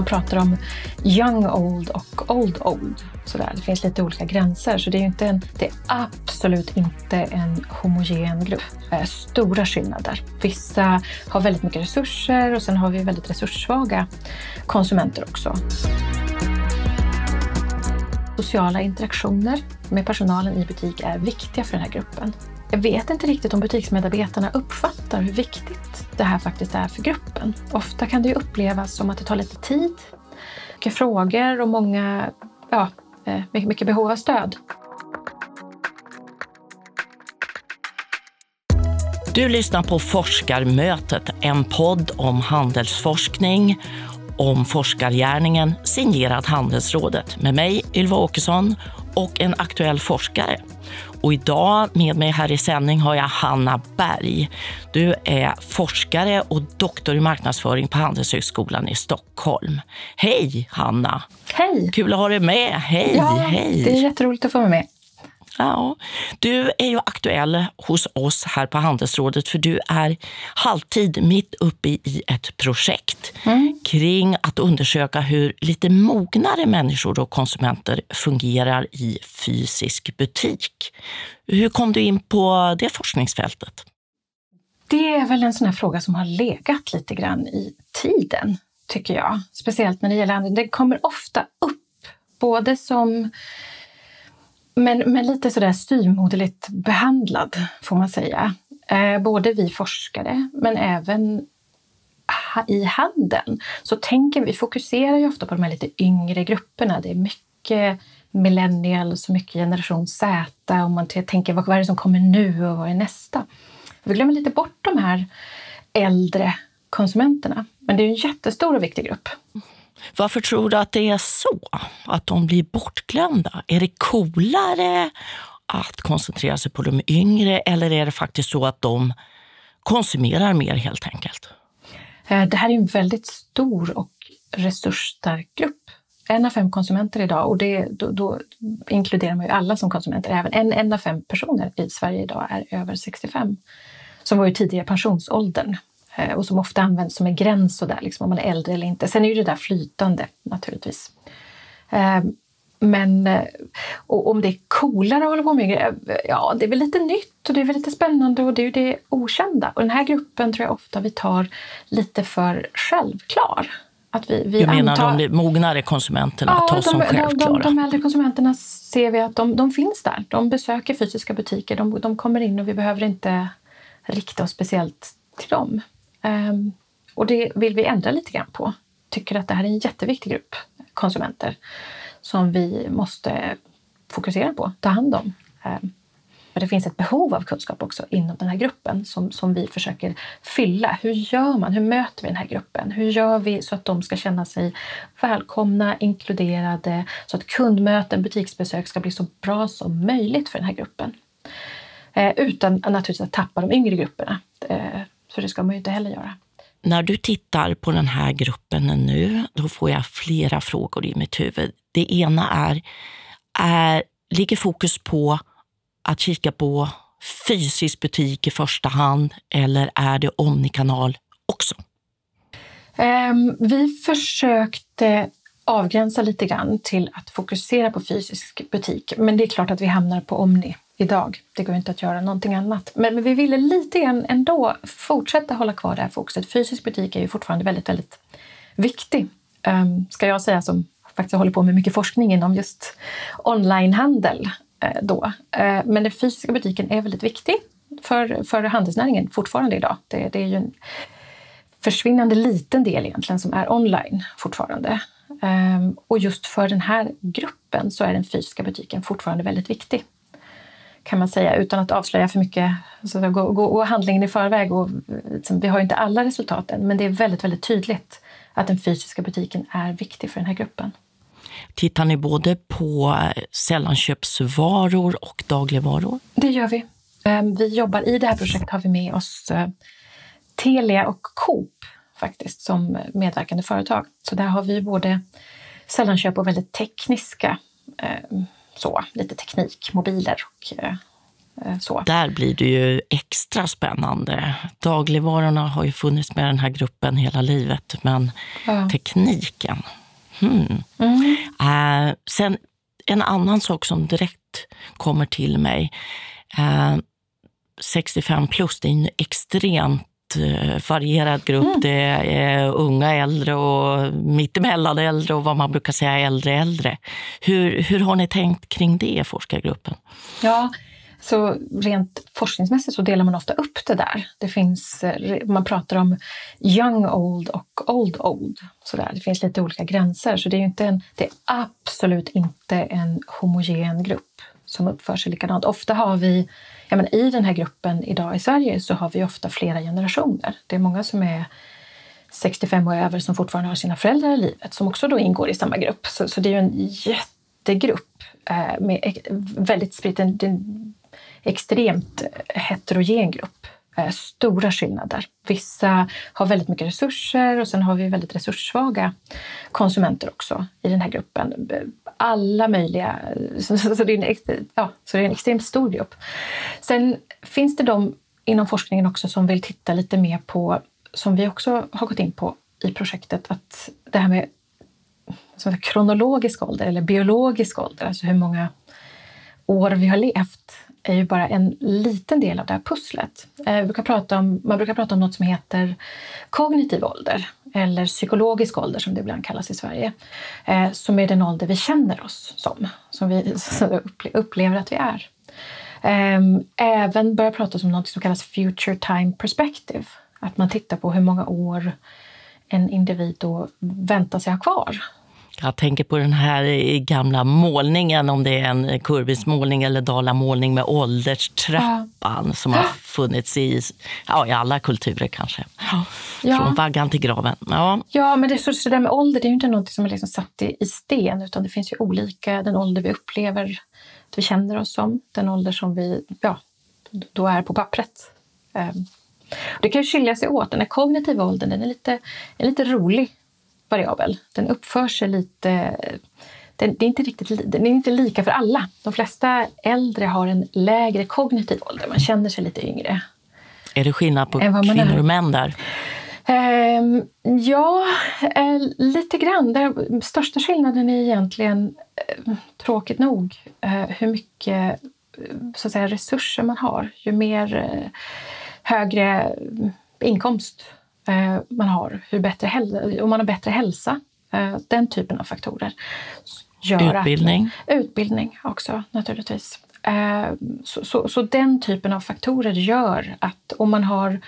man pratar om young old och old old. Sådär. Det finns lite olika gränser, så det är, inte en, det är absolut inte en homogen grupp. Eh, stora skillnader. Vissa har väldigt mycket resurser och sen har vi väldigt resurssvaga konsumenter också. Sociala interaktioner med personalen i butik är viktiga för den här gruppen. Jag vet inte riktigt om butiksmedarbetarna uppfattar hur viktigt det här faktiskt är för gruppen. Ofta kan det ju upplevas som att det tar lite tid, mycket frågor och många, ja, eh, mycket behov av stöd. Du lyssnar på Forskarmötet, en podd om handelsforskning, om forskargärningen signerad Handelsrådet med mig, Ylva Åkesson, och en aktuell forskare. Och idag med mig här i sändning har jag Hanna Berg. Du är forskare och doktor i marknadsföring på Handelshögskolan i Stockholm. Hej Hanna! Hej! Kul att ha dig med. Hej! Ja, hej. Det är jätteroligt att få vara med. Ja, du är ju aktuell hos oss här på Handelsrådet för du är halvtid mitt uppe i ett projekt mm. kring att undersöka hur lite mognare människor och konsumenter fungerar i fysisk butik. Hur kom du in på det forskningsfältet? Det är väl en sån här fråga som har legat lite grann i tiden, tycker jag. Speciellt när det gäller handel. Det kommer ofta upp, både som men, men lite sådär styrmoderligt behandlad, får man säga. Eh, både vi forskare, men även i handeln så tänker vi, fokuserar ju ofta på de här lite yngre grupperna. Det är mycket millennials och mycket generation Z och man tänker vad är det som kommer nu och vad är nästa? Vi glömmer lite bort de här äldre konsumenterna. Men det är en jättestor och viktig grupp. Varför tror du att det är så? Att de blir bortglömda? Är det coolare att koncentrera sig på de yngre eller är det faktiskt så att de konsumerar mer helt enkelt? Eh, det här är en väldigt stor och resursstark grupp. En av fem konsumenter idag, och det, då, då inkluderar man ju alla som konsumenter, även en, en av fem personer i Sverige idag är över 65, som var ju tidigare pensionsåldern. Eh, och som ofta används som en gräns så där, liksom, om man är äldre eller inte. Sen är ju det där flytande naturligtvis. Eh, men eh, om det är coolare att hålla på med ja det är väl lite nytt och det är väl lite spännande och det är ju det okända. Och den här gruppen tror jag ofta vi tar lite för självklar. Att vi, vi du menar antar... de mognare konsumenterna ja, tas som självklara? De, de, de äldre konsumenterna ser vi att de, de finns där. De besöker fysiska butiker, de, de kommer in och vi behöver inte rikta oss speciellt till dem. Um, och det vill vi ändra lite grann på. Tycker att det här är en jätteviktig grupp konsumenter som vi måste fokusera på, ta hand om. Um, det finns ett behov av kunskap också inom den här gruppen som, som vi försöker fylla. Hur gör man? Hur möter vi den här gruppen? Hur gör vi så att de ska känna sig välkomna, inkluderade, så att kundmöten, butiksbesök ska bli så bra som möjligt för den här gruppen? Eh, utan naturligtvis att tappa de yngre grupperna. Eh, för det ska man ju inte heller göra. När du tittar på den här gruppen nu, då får jag flera frågor i mitt huvud. Det ena är, är ligger fokus på att kika på fysisk butik i första hand eller är det omnikanal också? Um, vi försökte avgränsa lite grann till att fokusera på fysisk butik. Men det är klart att vi hamnar på Omni idag. Det går inte att göra någonting annat. Men, men vi ville lite grann ändå fortsätta hålla kvar det här fokuset. Fysisk butik är ju fortfarande väldigt, väldigt viktig. Um, ska jag säga som faktiskt håller på med mycket forskning inom just onlinehandel uh, då. Uh, men den fysiska butiken är väldigt viktig för, för handelsnäringen fortfarande idag. Det, det är ju en försvinnande liten del egentligen som är online fortfarande. Um, och just för den här gruppen så är den fysiska butiken fortfarande väldigt viktig kan man säga, utan att avslöja för mycket. Så gå, gå, gå handlingen i förväg. Och, liksom, vi har inte alla resultaten, men det är väldigt, väldigt tydligt att den fysiska butiken är viktig för den här gruppen. Tittar ni både på sällanköpsvaror och dagligvaror? Det gör vi. Ehm, vi jobbar i det här projektet har vi med oss eh, Telia och Coop faktiskt som medverkande företag. Så där har vi både sällanköp och väldigt tekniska ehm, så, lite teknik, mobiler och Eh, så. Där blir det ju extra spännande. Dagligvarorna har ju funnits med den här gruppen hela livet, men ja. tekniken. Hmm. Mm. Uh, sen en annan sak som direkt kommer till mig. Uh, 65 plus, det är en extremt eh, varierad grupp. Mm. Det är unga, äldre och mittemellan äldre och vad man brukar säga äldre, äldre. Hur, hur har ni tänkt kring det, forskargruppen? Ja, så rent forskningsmässigt så delar man ofta upp det där. Det finns, eh, man pratar om young old och old old. Så där. Det finns lite olika gränser, så det är, inte en, det är absolut inte en homogen grupp som uppför sig likadant. Ofta har vi, ja men i den här gruppen idag i Sverige så har vi ofta flera generationer. Det är många som är 65 och över som fortfarande har sina föräldrar i livet som också då ingår i samma grupp. Så, så det är ju en jättegrupp eh, med väldigt spridd, en, en extremt heterogen grupp. Eh, stora skillnader. Vissa har väldigt mycket resurser och sen har vi väldigt resurssvaga konsumenter också i den här gruppen. Alla möjliga, eh, så, det, är en, ja, så det är en extremt stor grupp. Sen finns det de inom forskningen också som vill titta lite mer på, som vi också har gått in på i projektet, att det här med kronologisk ålder eller biologisk ålder, alltså hur många år vi har levt är ju bara en liten del av det här pusslet. Eh, brukar prata om, man brukar prata om något som heter kognitiv ålder eller psykologisk ålder som det ibland kallas i Sverige. Eh, som är den ålder vi känner oss som, som vi upplever att vi är. Ehm, även börja prata om något som kallas future time perspective. Att man tittar på hur många år en individ då väntar sig ha kvar jag tänker på den här gamla målningen, om det är en målning eller dalamålning med ålderstrappan ja. som har funnits i, ja, i alla kulturer kanske. Ja. Från vaggan till graven. Ja, ja men det, så, så där med ålder det är ju inte något som är liksom satt i, i sten utan det finns ju olika, den ålder vi upplever att vi känner oss som, den ålder som vi ja, då är på pappret. Um, det kan ju skilja sig åt. Den här kognitiva åldern den är lite, är lite rolig variabel. Den uppför sig lite... Den, det är inte riktigt, den är inte lika för alla. De flesta äldre har en lägre kognitiv ålder. Man känner sig lite yngre. Är det skillnad på kvinnor och män där? Um, ja, uh, lite grann. Den största skillnaden är egentligen, uh, tråkigt nog, uh, hur mycket så att säga, resurser man har. Ju mer högre inkomst Eh, man har, hur bättre om man har bättre hälsa. Eh, den typen av faktorer. utbildning? Att, utbildning också naturligtvis. Eh, så, så, så, den typen av faktorer gör att om man har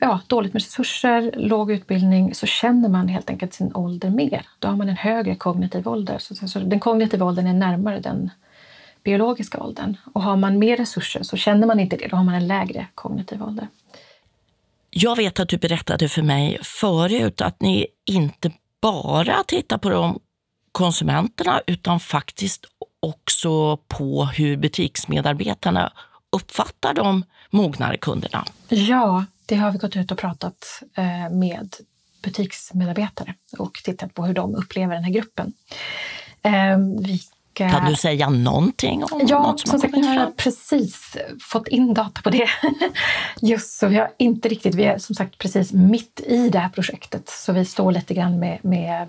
ja, dåligt med resurser, låg utbildning, så känner man helt enkelt sin ålder mer. Då har man en högre kognitiv ålder. Så, så den kognitiva åldern är närmare den biologiska åldern. Och har man mer resurser så känner man inte det, då har man en lägre kognitiv ålder. Jag vet att du berättade för mig förut att ni inte bara tittar på de konsumenterna utan faktiskt också på hur butiksmedarbetarna uppfattar de mognare kunderna. Ja, det har vi gått ut och pratat eh, med butiksmedarbetare och tittat på hur de upplever den här gruppen. Eh, vi kan du säga någonting om ja, något som, som sagt, jag har precis fått in data på det. Just så vi har inte riktigt, vi är som sagt precis mitt i det här projektet så vi står lite grann med, med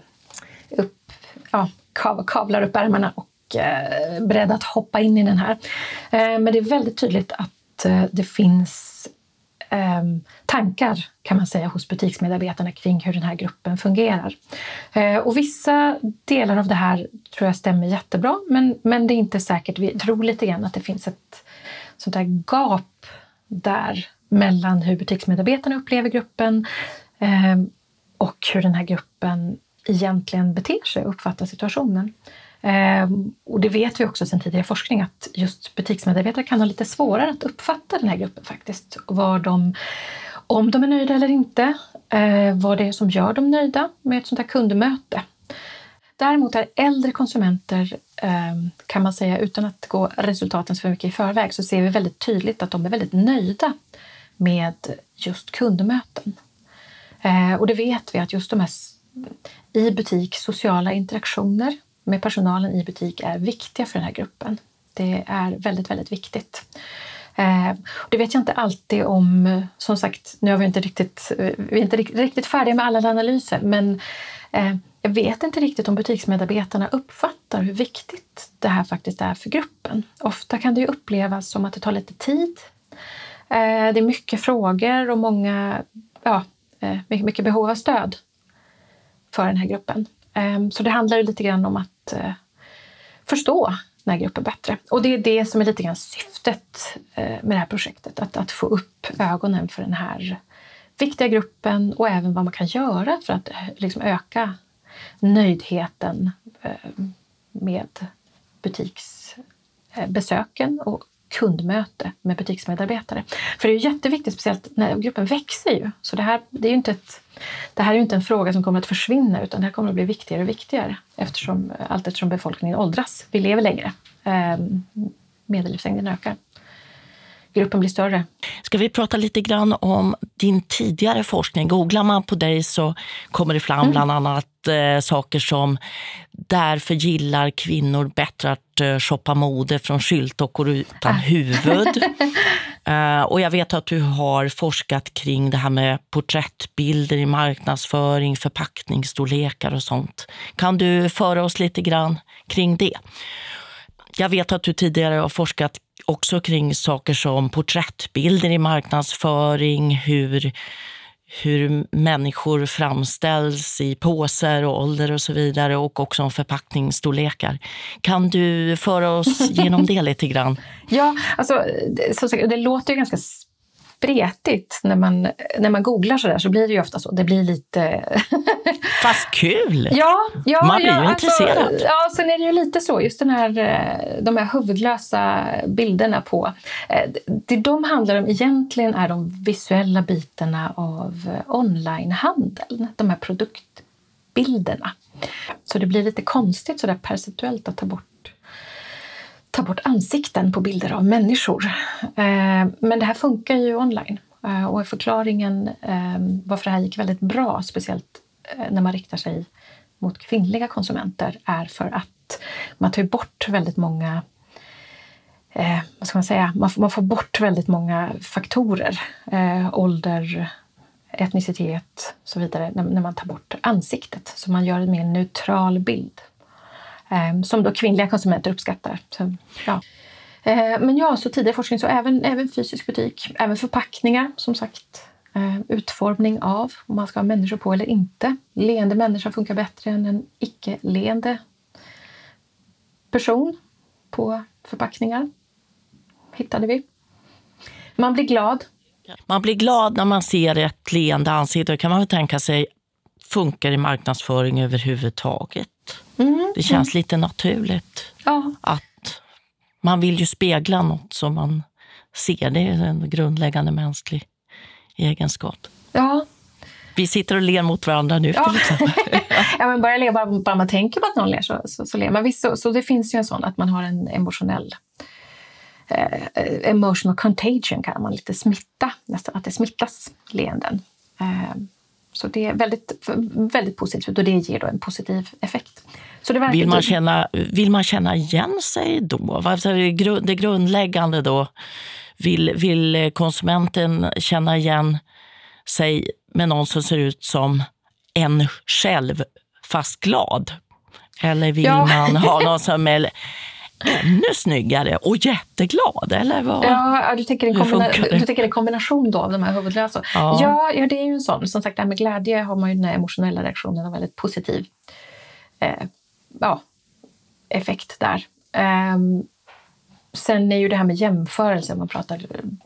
upp, ja, kav, kavlar upp ärmarna och eh, beredda att hoppa in i den här. Eh, men det är väldigt tydligt att eh, det finns eh, tankar kan man säga hos butiksmedarbetarna kring hur den här gruppen fungerar. Eh, och vissa delar av det här tror jag stämmer jättebra men, men det är inte säkert. Vi tror lite grann att det finns ett sånt där gap där mellan hur butiksmedarbetarna upplever gruppen eh, och hur den här gruppen egentligen beter sig och uppfattar situationen. Ehm, och det vet vi också sedan tidigare forskning att just butiksmedarbetare kan ha lite svårare att uppfatta den här gruppen faktiskt. Var de, om de är nöjda eller inte, eh, vad det är som gör dem nöjda med ett sånt här kundmöte. Däremot är äldre konsumenter, ehm, kan man säga utan att gå resultaten för mycket i förväg, så ser vi väldigt tydligt att de är väldigt nöjda med just kundmöten. Eh, och det vet vi att just de här i butik sociala interaktioner med personalen i butik är viktiga för den här gruppen. Det är väldigt, väldigt viktigt. Eh, det vet jag inte alltid om. Som sagt, nu är vi inte riktigt, vi är inte riktigt färdiga med alla analyser, men eh, jag vet inte riktigt om butiksmedarbetarna uppfattar hur viktigt det här faktiskt är för gruppen. Ofta kan det ju upplevas som att det tar lite tid. Eh, det är mycket frågor och många, ja, eh, mycket behov av stöd för den här gruppen. Ehm, så det handlar lite grann om att eh, förstå den här gruppen bättre. Och det är det som är lite grann syftet eh, med det här projektet, att, att få upp ögonen för den här viktiga gruppen och även vad man kan göra för att eh, liksom öka nöjdheten med butiksbesöken och kundmöte med butiksmedarbetare. För det är jätteviktigt, speciellt när gruppen växer ju. Så det här, det är ju inte ett, det här är ju inte en fråga som kommer att försvinna utan det här kommer att bli viktigare och viktigare eftersom, allt eftersom befolkningen åldras. Vi lever längre. Ehm, medellivslängden ökar gruppen blir större. Ska vi prata lite grann om din tidigare forskning? Googlar man på dig så kommer det fram mm. bland annat eh, saker som därför gillar kvinnor bättre att eh, shoppa mode från skyltdockor utan ah. huvud. uh, och jag vet att du har forskat kring det här med porträttbilder i marknadsföring, förpackningsstorlekar och sånt. Kan du föra oss lite grann kring det? Jag vet att du tidigare har forskat också kring saker som porträttbilder i marknadsföring, hur, hur människor framställs i påser och ålder och så vidare och också om förpackningsstorlekar. Kan du föra oss genom det lite grann? Ja, alltså, så, det låter ju ganska spretigt när man, när man googlar så där så blir det ju ofta så. Det blir lite... Fast kul! Ja, ja, man blir ja, ju alltså, intresserad. Ja, sen är det ju lite så. Just den här, eh, de här huvudlösa bilderna på... Eh, det de handlar om egentligen är de visuella bitarna av eh, onlinehandeln. De här produktbilderna. Så det blir lite konstigt så där perceptuellt att ta bort ta bort ansikten på bilder av människor. Men det här funkar ju online och förklaringen varför det här gick väldigt bra, speciellt Eh, när man riktar sig mot kvinnliga konsumenter, är för att man tar bort väldigt många eh, vad ska man säga, man får, man får bort väldigt många faktorer. Eh, ålder, etnicitet och så vidare när, när, man tar bort ansiktet. Så man gör en mer neutral bild. eh, som då kvinnliga konsumenter uppskattar. Så, ja. Eh, men ja, så tidigare forskning, så även, även fysisk butik, även förpackningar som sagt. Ehm, utformning av om man ska ha människor på eller inte. Leende människa funkar bättre än en icke-leende person på förpackningar. Hittade vi. Man blir glad. Man blir glad när man ser ett leende ansikte. kan man väl tänka sig funkar i marknadsföring överhuvudtaget. Mm, det känns mm. lite naturligt ja. att man vill ju spegla något som man ser. Det är en grundläggande mänsklig egenskap. Ja. Vi sitter och ler mot varandra nu ja. ja, men bara le, bara, bara man tänker på att någon ler så, så, så ler man. Visst, så, så det finns ju en sån att man har en emotionell eh, emotional contagion kan man lite smitta, nästan att det smittas leenden. Eh, så det är väldigt, väldigt positivt och det ger då en positiv effekt. Så det vill, man känna, vill man känna igen sig då? Alltså det grundläggande då, vill, vill konsumenten känna igen sig med någon som ser ut som en själv, fast glad? Eller vill ja. man ha någon som är ännu snyggare och jätteglad? Eller vad? Ja, du tänker, en kombina du tänker en kombination då av de här huvudlösa? Ja. ja. Ja, det är ju en sån. Som sagt, det här med glädje har man ju den här emotionella reaktionen väldigt positiv eh, ja, effekt där. Um, sen är ju det här med jämförelser, man pratar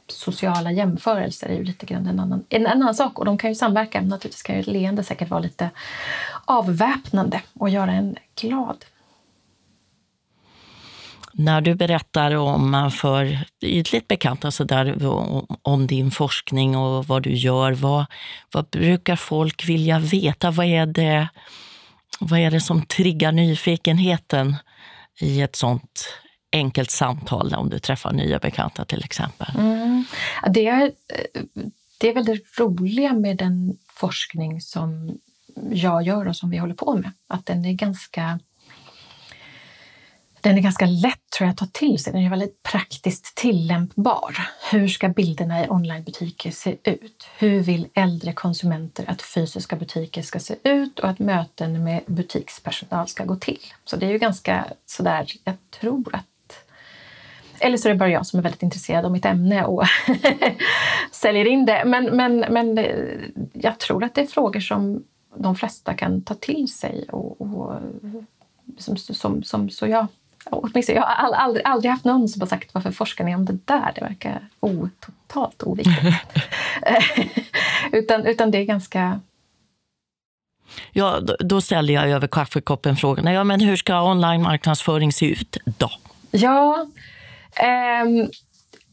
sociala jämförelser, är ju lite grann en annan, en annan sak och de kan ju samverka. Naturligtvis kan ju ett leende säkert vara lite avväpnande och göra en glad när du berättar om för ytligt bekanta så där, om din forskning och vad du gör, vad, vad brukar folk vilja veta? Vad är, det, vad är det som triggar nyfikenheten i ett sånt enkelt samtal om du träffar nya bekanta till exempel? Mm. Det, är, eh, det är väl det roliga med den forskning som jag gör och som vi håller på med, att den är ganska den är ganska lätt tror jag, att ta till sig. Den är väldigt praktiskt tillämpbar. Hur ska bilderna i onlinebutiker se ut? Hur vill äldre konsumenter att fysiska butiker ska se ut och att möten med butikspersonal ska gå till? Så det är ju ganska sådär, jag tror att eller så är det bara jag som är väldigt intresserad av mitt ämne och säljer in det. Men, men, men jag tror att det är frågor som de flesta kan ta till sig och, och som, som, som, så jag Åtminstone, jag har aldrig, aldrig haft någon som har sagt varför forskar ni om det där? Det verkar oh, totalt oviktigt. utan, utan det är ganska... Ja, då, ställde jag över kaffekoppen frågan ja, men hur ska online marknadsföring se ut då? Ja, eh,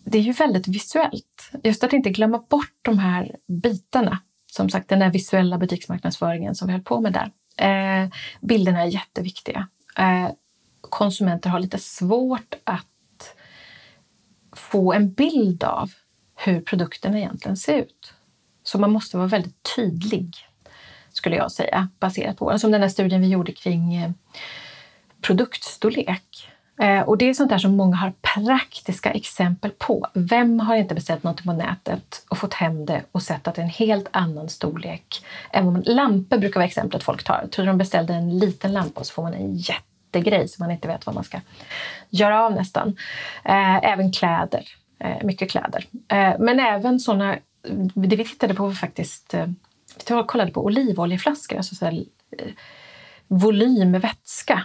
det är ju väldigt visuellt. Just att inte glömma bort de här bitarna. Som sagt, den där visuella butiksmarknadsföringen som vi höll på med där. Eh, bilderna är jätteviktiga. Eh, konsumenter har lite svårt att få en bild av hur produkten egentligen ser ut. Så man måste vara väldigt tydlig, skulle jag säga, baserat på, alltså som den här studien vi gjorde kring eh, produktstorlek. Eh, och det är sånt där som många har praktiska exempel på. Vem har inte beställt något på nätet och fått hem det och sett att det är en helt annan storlek? Lampor brukar vara exemplet folk tar. Jag tror de beställde en liten lampa och så får man en jättegrej som man inte vet vad man ska göra av nästan. Eh, även kläder, eh, mycket kläder. Men även såna... det vi tittade på var faktiskt, vi kollade på olivoljeflaskor, alltså så här, volym vätska.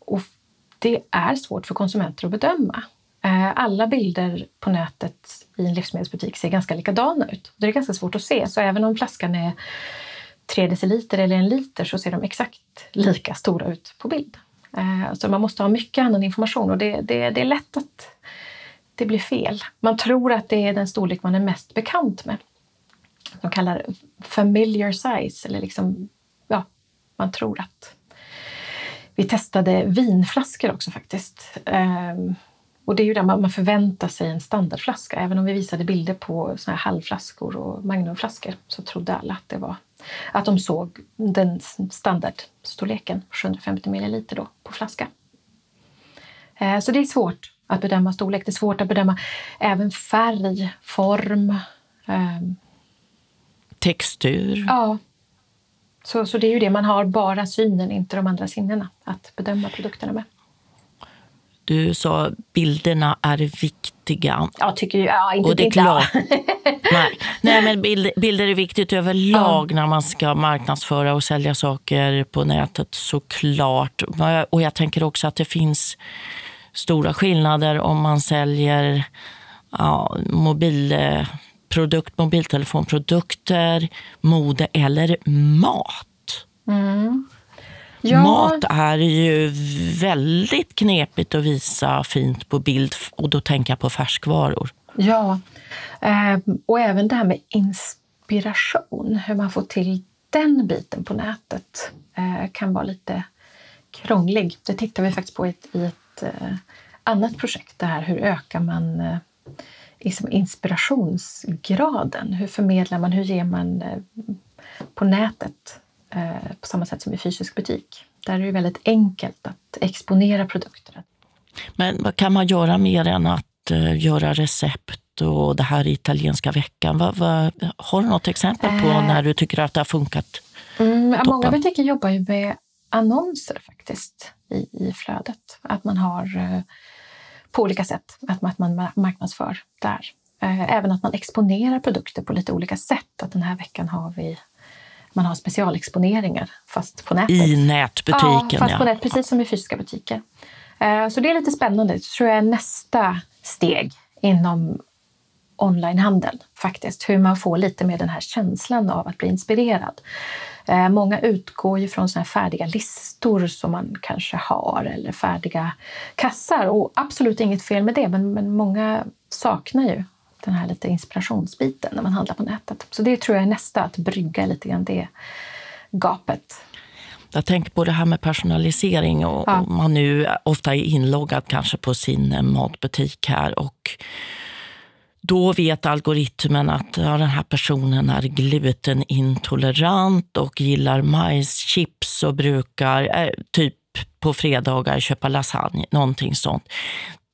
Och det är svårt för konsumenter att bedöma. Eh, alla bilder på nätet i en livsmedelsbutik ser ganska likadana ut. Det är ganska svårt att se, så även om flaskan är 3 deciliter eller en liter så ser de exakt lika stora ut på bild. Eh, så man måste ha mycket annan information och det, det, det är lätt att det blir fel. Man tror att det är den storlek man är mest bekant med. De kallar det familiar size, eller liksom, ja, man tror att... Vi testade vinflaskor också faktiskt. Ehm, och det är ju där man förväntar sig en standardflaska. Även om vi visade bilder på såna här halvflaskor och magnumflaskor så trodde alla att det var att de såg den standardstorleken, 750 milliliter då, på flaska. Eh, så det är svårt att bedöma storlek. Det är svårt att bedöma även färg, form. Ehm, Textur. Ja. Så, så det är ju det, man har bara synen, inte de andra sinnena att bedöma produkterna med. Du sa bilderna är viktiga. Ja, tycker jag. Ja, inte, och det är inte klart. Nej. Nej, men bilder, bilder är viktigt överlag ja. när man ska marknadsföra och sälja saker på nätet såklart. Och jag tänker också att det finns stora skillnader om man säljer ja, mobilprodukt, mobiltelefonprodukter, mode eller mat. Mm. Ja. Mat är ju väldigt knepigt att visa fint på bild och då tänker jag på färskvaror. Ja, ehm, och även det här med inspiration, hur man får till den biten på nätet eh, kan vara lite krånglig. Det tittar vi faktiskt på i ett, i ett eh, annat projekt, det här hur ökar man liksom inspirationsgraden? Hur förmedlar man, hur ger man på nätet Eh, på samma sätt som i fysisk butik. Där är det väldigt enkelt att exponera produkterna. Men vad kan man göra mer än att uh, göra recept och det här italienska veckan? Va, va, har du något exempel på uh, när du tycker att det har funkat? Mm, många butiker jobbar ju med annonser faktiskt i, i flödet. Att man har på olika sätt, att, att man marknadsför där. Även att man exponerar produkter på lite olika sätt. Att den här veckan har vi man har specialexponeringar fast på nätet. I nätbutiken? Ja, fast på nät, precis som i fysiska butiker. Eh, så det är lite spännande. Det tror jag är nästa steg inom onlinehandel faktiskt. Hur man får lite mer den här känslan av att bli inspirerad. Eh, många utgår ju från såna färdiga listor som man kanske har eller färdiga kassar och absolut inget fel med det men, men många saknar ju den här lite inspirationsbiten när man handlar på nätet. Så det tror jag är nästa, att brygga lite grann det gapet. Jag tänker på det här med personalisering och ja. man nu ofta är inloggad kanske på sin matbutik här och då vet algoritmen att ja, den här personen är glutenintolerant och gillar majschips och brukar, eh, typ på fredagar köpa lasagne, någonting sånt.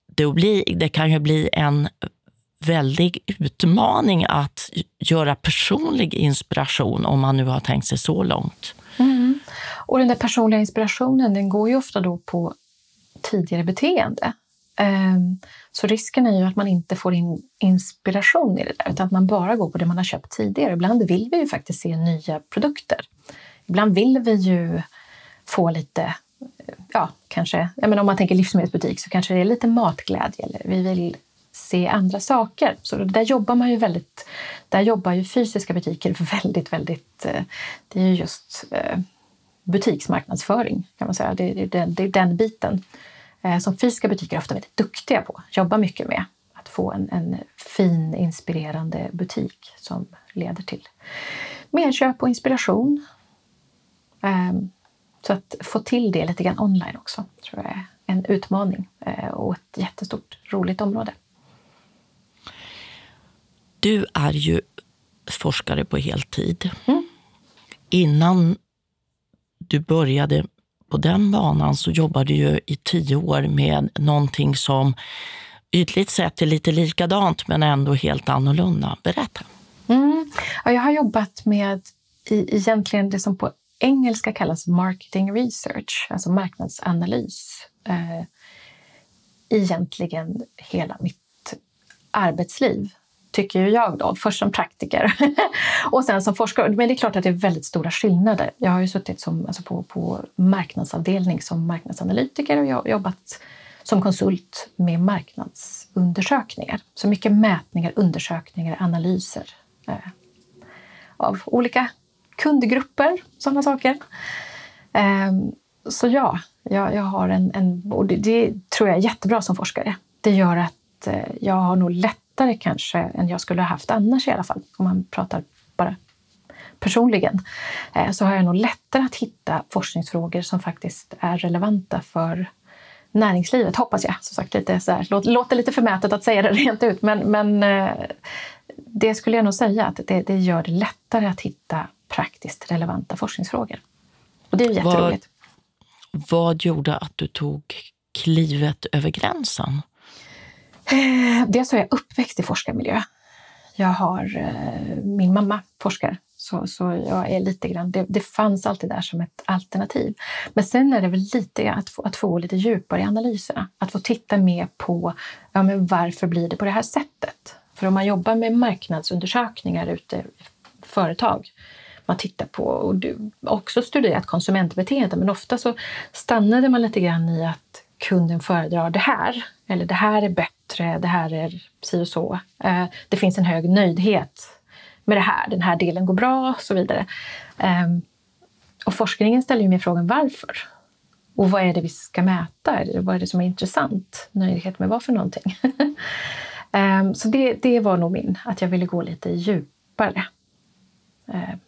Det, blir, det kan ju bli en väldig utmaning att göra personlig inspiration om man nu har tänkt sig så långt. Mm. Och den där personliga inspirationen den går ju ofta då på tidigare beteende. Ehm, så risken är ju att man inte får in inspiration i det där, utan att man bara går på det man har köpt tidigare. Ibland vill vi ju faktiskt se nya produkter. Ibland vill vi ju få lite, ja, kanske, jag menar om man tänker livsmedelsbutik så kanske det är lite matglädje eller vi vill se andra saker. Så där jobbar man ju väldigt, där jobbar ju fysiska butiker väldigt, väldigt, eh, det är ju just eh, butiksmarknadsföring kan man säga. Det är den, det är den biten som fysiska butiker är ofta väldigt duktiga på, jobbar mycket med. Att få en, en fin, inspirerande butik som leder till merköp och inspiration. Um, så att få till det lite grann online också tror jag är en utmaning och ett jättestort roligt område. Du är ju forskare på heltid. Mm. Innan du började på den banan så jobbade du ju i tio år med någonting som ytligt sett är lite likadant men ändå helt annorlunda. Berätta. Mm. Ja, jag har jobbat med i, egentligen det som på engelska kallas marketing research, alltså marknadsanalys. Eh, egentligen hela mitt arbetsliv tycker ju jag då. Först som praktiker och sen som forskare. Men det är klart att det är väldigt stora skillnader. Jag har ju suttit som, alltså på, på marknadsavdelning som marknadsanalytiker och jag har jobbat som konsult med marknadsundersökningar. Så mycket mätningar, undersökningar, analyser eh, av olika kundgrupper, sådana saker. Eh, så ja, jag, jag har en, en och det, det, tror jag är jättebra som forskare. Det gör att eh, jag har nog lätt lättare kanske än jag skulle ha haft annars i alla fall, om man pratar bara personligen, eh, så har jag nog lättare att hitta forskningsfrågor som faktiskt är relevanta för näringslivet, hoppas jag. Som sagt, lite så här, låter lite förmätet att säga det rent ut, men, men eh, det skulle jag nog säga att det, det gör det lättare att hitta praktiskt relevanta forskningsfrågor. Och det är jätteroligt. Vad, vad gjorde att du tog klivet över gränsen? Eh, dels är jag uppväxt i forskarmiljö. Jag har, eh, min mamma forskar, så, så jag är lite grann, det, det fanns alltid där som ett alternativ. Men sen är det väl lite att få, att få lite djupare i analyserna. Att få titta mer på ja, men varför blir det på det här sättet? För om man jobbar med marknadsundersökningar ute i företag, man tittar på och du, också studerat konsumentbeteende, men ofta så stannade man lite grann i att kunden föredrar det här, eller det här är bättre, det här är si och så. Eh, det finns en hög nöjdhet med det här, den här delen går bra och så vidare. Ehm, och forskningen ställer ju mer frågan varför? Och vad är det vi ska mäta? Vad är det som är intressant? Nöjdhet med vad för någonting? Ehm, så det, det var nog min, att jag ville gå lite djupare. Ehm.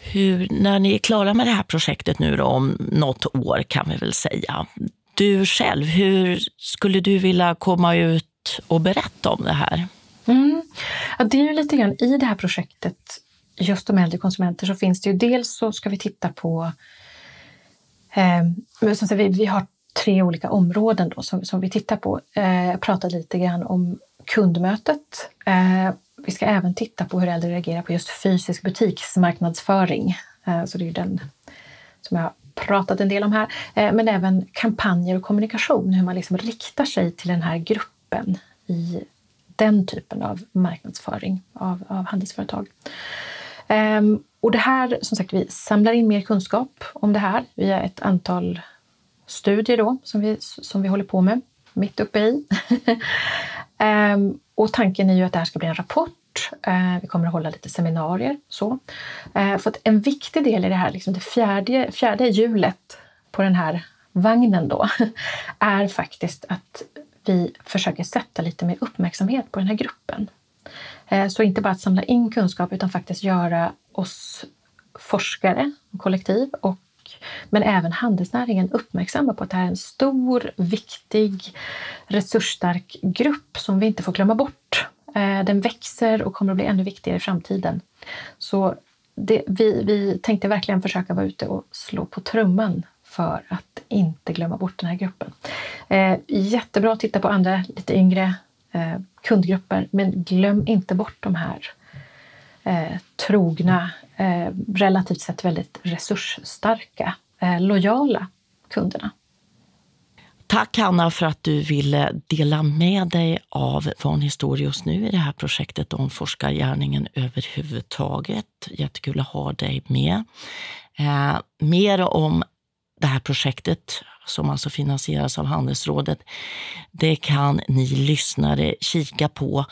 Hur, när ni är klara med det här projektet nu då, om något år kan vi väl säga, du själv, hur skulle du vilja komma ut och berätta om det här? Mm. Ja, det är ju lite grann i det här projektet, just om äldre konsumenter, så finns det ju dels så ska vi titta på eh, som vi, vi har tre olika områden då som, som vi tittar på. Eh, jag pratade lite grann om kundmötet. Eh, vi ska även titta på hur äldre reagerar på just fysisk butiksmarknadsföring. Eh, så det är den som jag pratat en del om här, eh, men även kampanjer och kommunikation, hur man liksom riktar sig till den här gruppen i den typen av marknadsföring av, av handelsföretag. Ehm, och det här, som sagt, vi samlar in mer kunskap om det här via ett antal studier då, som, vi, som vi håller på med, mitt uppe i. Ehm, och tanken är ju att det här ska bli en rapport Eh, vi kommer att hålla lite seminarier. Så. Eh, För att en viktig del i det här, liksom det fjärde, fjärde hjulet på den här vagnen då, är faktiskt att vi försöker sätta lite mer uppmärksamhet på den här gruppen. Eh, så inte bara att samla in kunskap utan faktiskt göra oss forskare, kollektiv och men även handelsnäringen uppmärksamma på att det här är en stor, viktig, resursstark grupp som vi inte får glömma bort. Eh, den växer och kommer att bli ännu viktigare i framtiden. Så det, vi, vi tänkte verkligen försöka vara ute och slå på trumman för att inte glömma bort den här gruppen. Eh, jättebra att titta på andra lite yngre eh, kundgrupper, men glöm inte bort de här eh, trogna, eh, relativt sett väldigt resursstarka, eh, lojala kunderna. Tack Hanna för att du ville dela med dig av Van just nu i det här projektet om forskargärningen överhuvudtaget. Jättekul att ha dig med. Eh, mer om det här projektet som alltså finansieras av Handelsrådet, det kan ni lyssnare kika på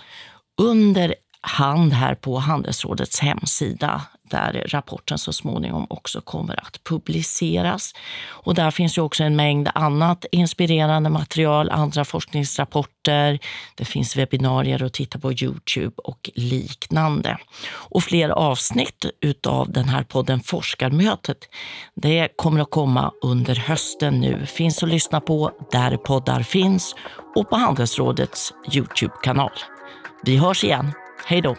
under hand här på Handelsrådets hemsida där rapporten så småningom också kommer att publiceras. Och där finns ju också en mängd annat inspirerande material, andra forskningsrapporter. Det finns webbinarier att titta på Youtube och liknande. Och fler avsnitt utav den här podden Forskarmötet, det kommer att komma under hösten nu. Finns att lyssna på där poddar finns och på Handelsrådets Youtube-kanal. Vi hörs igen. Hej då!